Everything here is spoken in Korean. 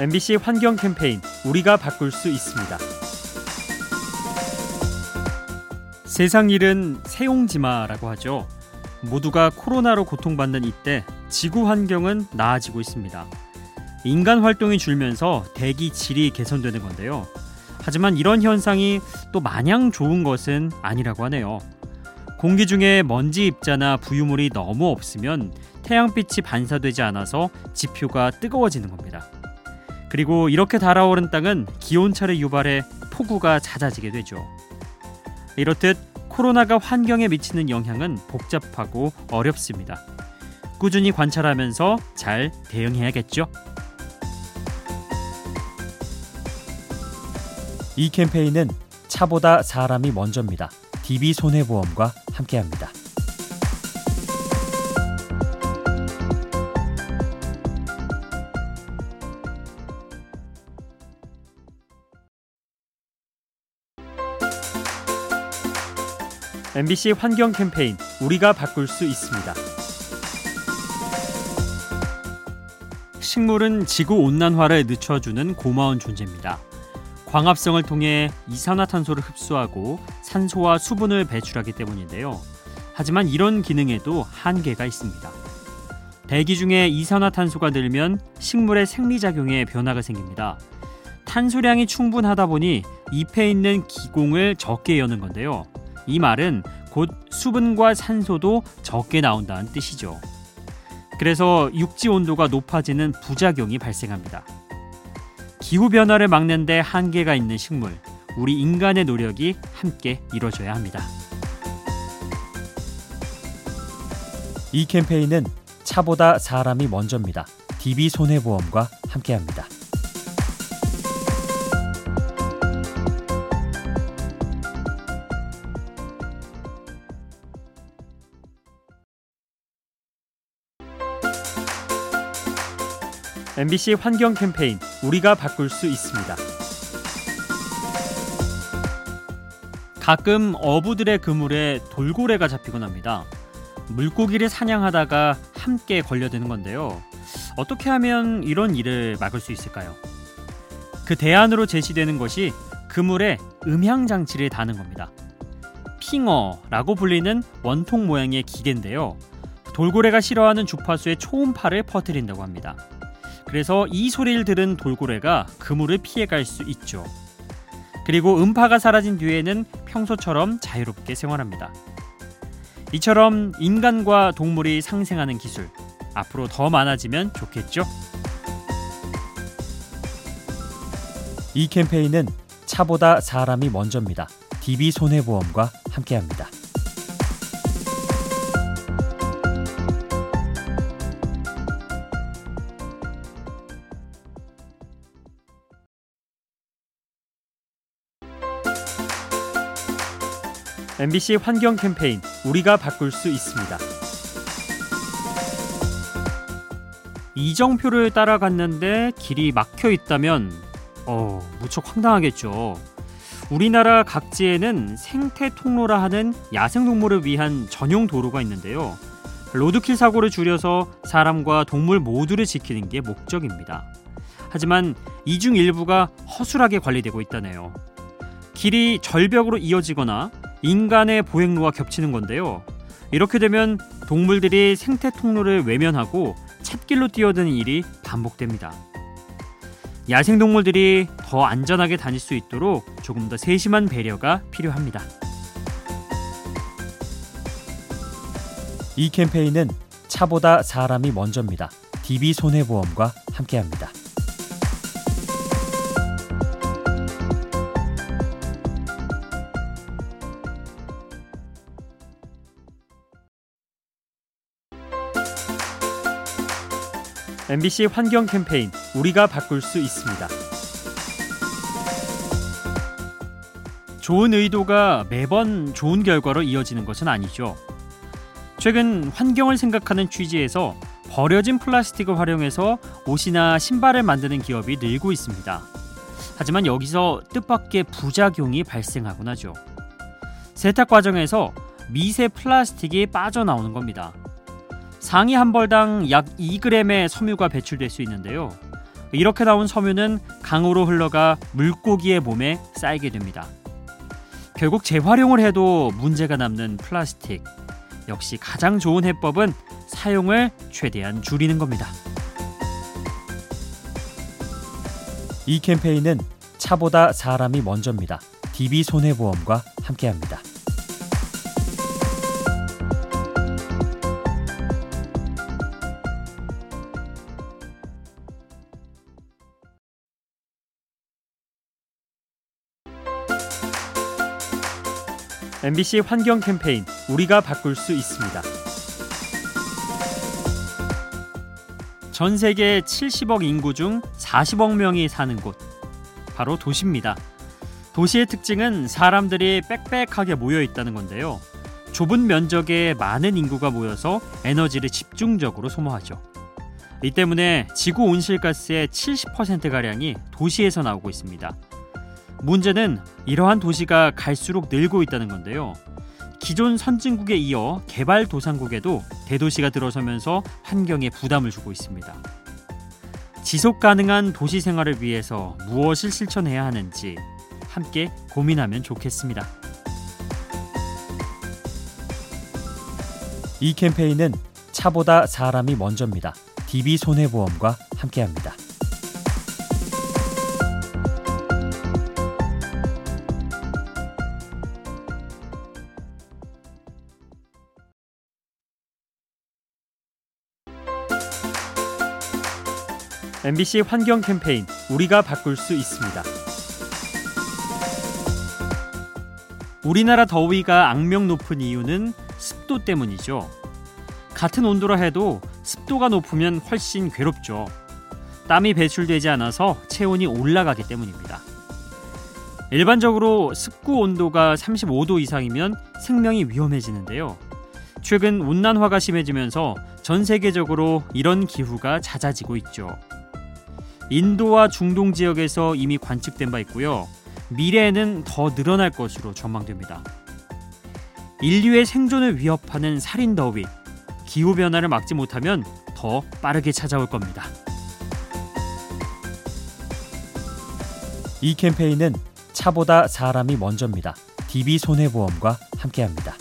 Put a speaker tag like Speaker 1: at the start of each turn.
Speaker 1: MBC 환경 캠페인 우리가 바꿀 수 있습니다. 세상 일은 세용지마라고 하죠. 모두가 코로나로 고통받는 이때 지구 환경은 나아지고 있습니다. 인간 활동이 줄면서 대기 질이 개선되는 건데요. 하지만 이런 현상이 또 마냥 좋은 것은 아니라고 하네요. 공기 중에 먼지 입자나 부유물이 너무 없으면 태양빛이 반사되지 않아서 지표가 뜨거워지는 겁니다. 그리고 이렇게 달아오른 땅은 기온차를 유발해 폭우가 잦아지게 되죠. 이렇듯 코로나가 환경에 미치는 영향은 복잡하고 어렵습니다. 꾸준히 관찰하면서 잘 대응해야겠죠. 이 캠페인은 차보다 사람이 먼저입니다. DB 손해보험과 함께합니다. MBC 환경 캠페인 우리가 바꿀 수 있습니다. 식물은 지구 온난화를 늦춰주는 고마운 존재입니다. 광합성을 통해 이산화탄소를 흡수하고 산소와 수분을 배출하기 때문인데요. 하지만 이런 기능에도 한계가 있습니다. 대기 중에 이산화탄소가 늘면 식물의 생리작용에 변화가 생깁니다. 탄소량이 충분하다 보니 잎에 있는 기공을 적게 여는 건데요. 이 말은 곧 수분과 산소도 적게 나온다는 뜻이죠. 그래서 육지 온도가 높아지는 부작용이 발생합니다. 기후 변화를 막는 데 한계가 있는 식물, 우리 인간의 노력이 함께 이루어져야 합니다. 이 캠페인은 차보다 사람이 먼저입니다. DB 손해보험과 함께합니다. MBC 환경 캠페인 우리가 바꿀 수 있습니다. 가끔 어부들의 그물에 돌고래가 잡히곤 합니다. 물고기를 사냥하다가 함께 걸려드는 건데요. 어떻게 하면 이런 일을 막을 수 있을까요? 그 대안으로 제시되는 것이 그물에 음향 장치를 다는 겁니다. 핑어라고 불리는 원통 모양의 기계인데요. 돌고래가 싫어하는 주파수의 초음파를 퍼뜨린다고 합니다. 그래서 이 소리를 들은 돌고래가 그물을 피해갈 수 있죠. 그리고 음파가 사라진 뒤에는 평소처럼 자유롭게 생활합니다. 이처럼 인간과 동물이 상생하는 기술 앞으로 더 많아지면 좋겠죠. 이 캠페인은 차보다 사람이 먼저입니다. DB 손해보험과 함께합니다. MBC 환경 캠페인 우리가 바꿀 수 있습니다. 이정표를 따라갔는데 길이 막혀 있다면 어, 무척 황당하겠죠. 우리나라 각지에는 생태 통로라 하는 야생동물을 위한 전용 도로가 있는데요. 로드킬 사고를 줄여서 사람과 동물 모두를 지키는 게 목적입니다. 하지만 이 중 일부가 허술하게 관리되고 있다네요. 길이 절벽으로 이어지거나 인간의 보행로와 겹치는 건데요. 이렇게 되면 동물들이 생태 통로를 외면하고 찻길로 뛰어드는 일이 반복됩니다. 야생 동물들이 더 안전하게 다닐 수 있도록 조금 더 세심한 배려가 필요합니다. 이 캠페인은 차보다 사람이 먼저입니다. DB 손해보험과 함께합니다. MBC 환경 캠페인 우리가 바꿀 수 있습니다. 좋은 의도가 매번 좋은 결과로 이어지는 것은 아니죠. 최근 환경을 생각하는 취지에서 버려진 플라스틱을 활용해서 옷이나 신발을 만드는 기업이 늘고 있습니다. 하지만 여기서 뜻밖의 부작용이 발생하곤 하죠. 세탁 과정에서 미세 플라스틱이 빠져나오는 겁니다. 상위 한 벌당 약 2g의 섬유가 배출될 수 있는데요. 이렇게 나온 섬유는 강으로 흘러가 물고기의 몸에 쌓이게 됩니다. 결국 재활용을 해도 문제가 남는 플라스틱. 역시 가장 좋은 해법은 사용을 최대한 줄이는 겁니다.
Speaker 2: 이 캠페인은 차보다 사람이 먼저입니다. DB 손해보험과 함께합니다.
Speaker 1: MBC 환경 캠페인 우리가 바꿀 수 있습니다. 전 세계 70억 인구 중 40억 명이 사는 곳 바로 도시입니다. 도시의 특징은 사람들이 빽빽하게 모여 있다는 건데요. 좁은 면적에 많은 인구가 모여서 에너지를 집중적으로 소모하죠. 이 때문에 지구 온실가스의 70%가량이 도시에서 나오고 있습니다. 문제는 이러한 도시가 갈수록 늘고 있다는 건데요. 기존 선진국에 이어 개발도상국에도 대도시가 들어서면서 환경에 부담을 주고 있습니다. 지속 가능한 도시 생활을 위해서 무엇을 실천해야 하는지 함께 고민하면 좋겠습니다.
Speaker 2: 이 캠페인은 차보다 사람이 먼저입니다. DB 손해보험과 함께합니다.
Speaker 1: MBC 환경 캠페인 우리가 바꿀 수 있습니다. 우리나라 더위가 악명 높은 이유는 습도 때문이죠. 같은 온도라 해도 습도가 높으면 훨씬 괴롭죠. 땀이 배출되지 않아서 체온이 올라가기 때문입니다. 일반적으로 습구 온도가 35도 이상이면 생명이 위험해지는데요. 최근 온난화가 심해지면서 전 세계적으로 이런 기후가 잦아지고 있죠. 인도와 중동 지역에서 이미 관측된 바 있고요. 미래에는 더 늘어날 것으로 전망됩니다. 인류의 생존을 위협하는 살인 더위, 기후 변화를 막지 못하면 더 빠르게 찾아올 겁니다.
Speaker 2: 이 캠페인은 차보다 사람이 먼저입니다. DB 손해보험과 함께합니다.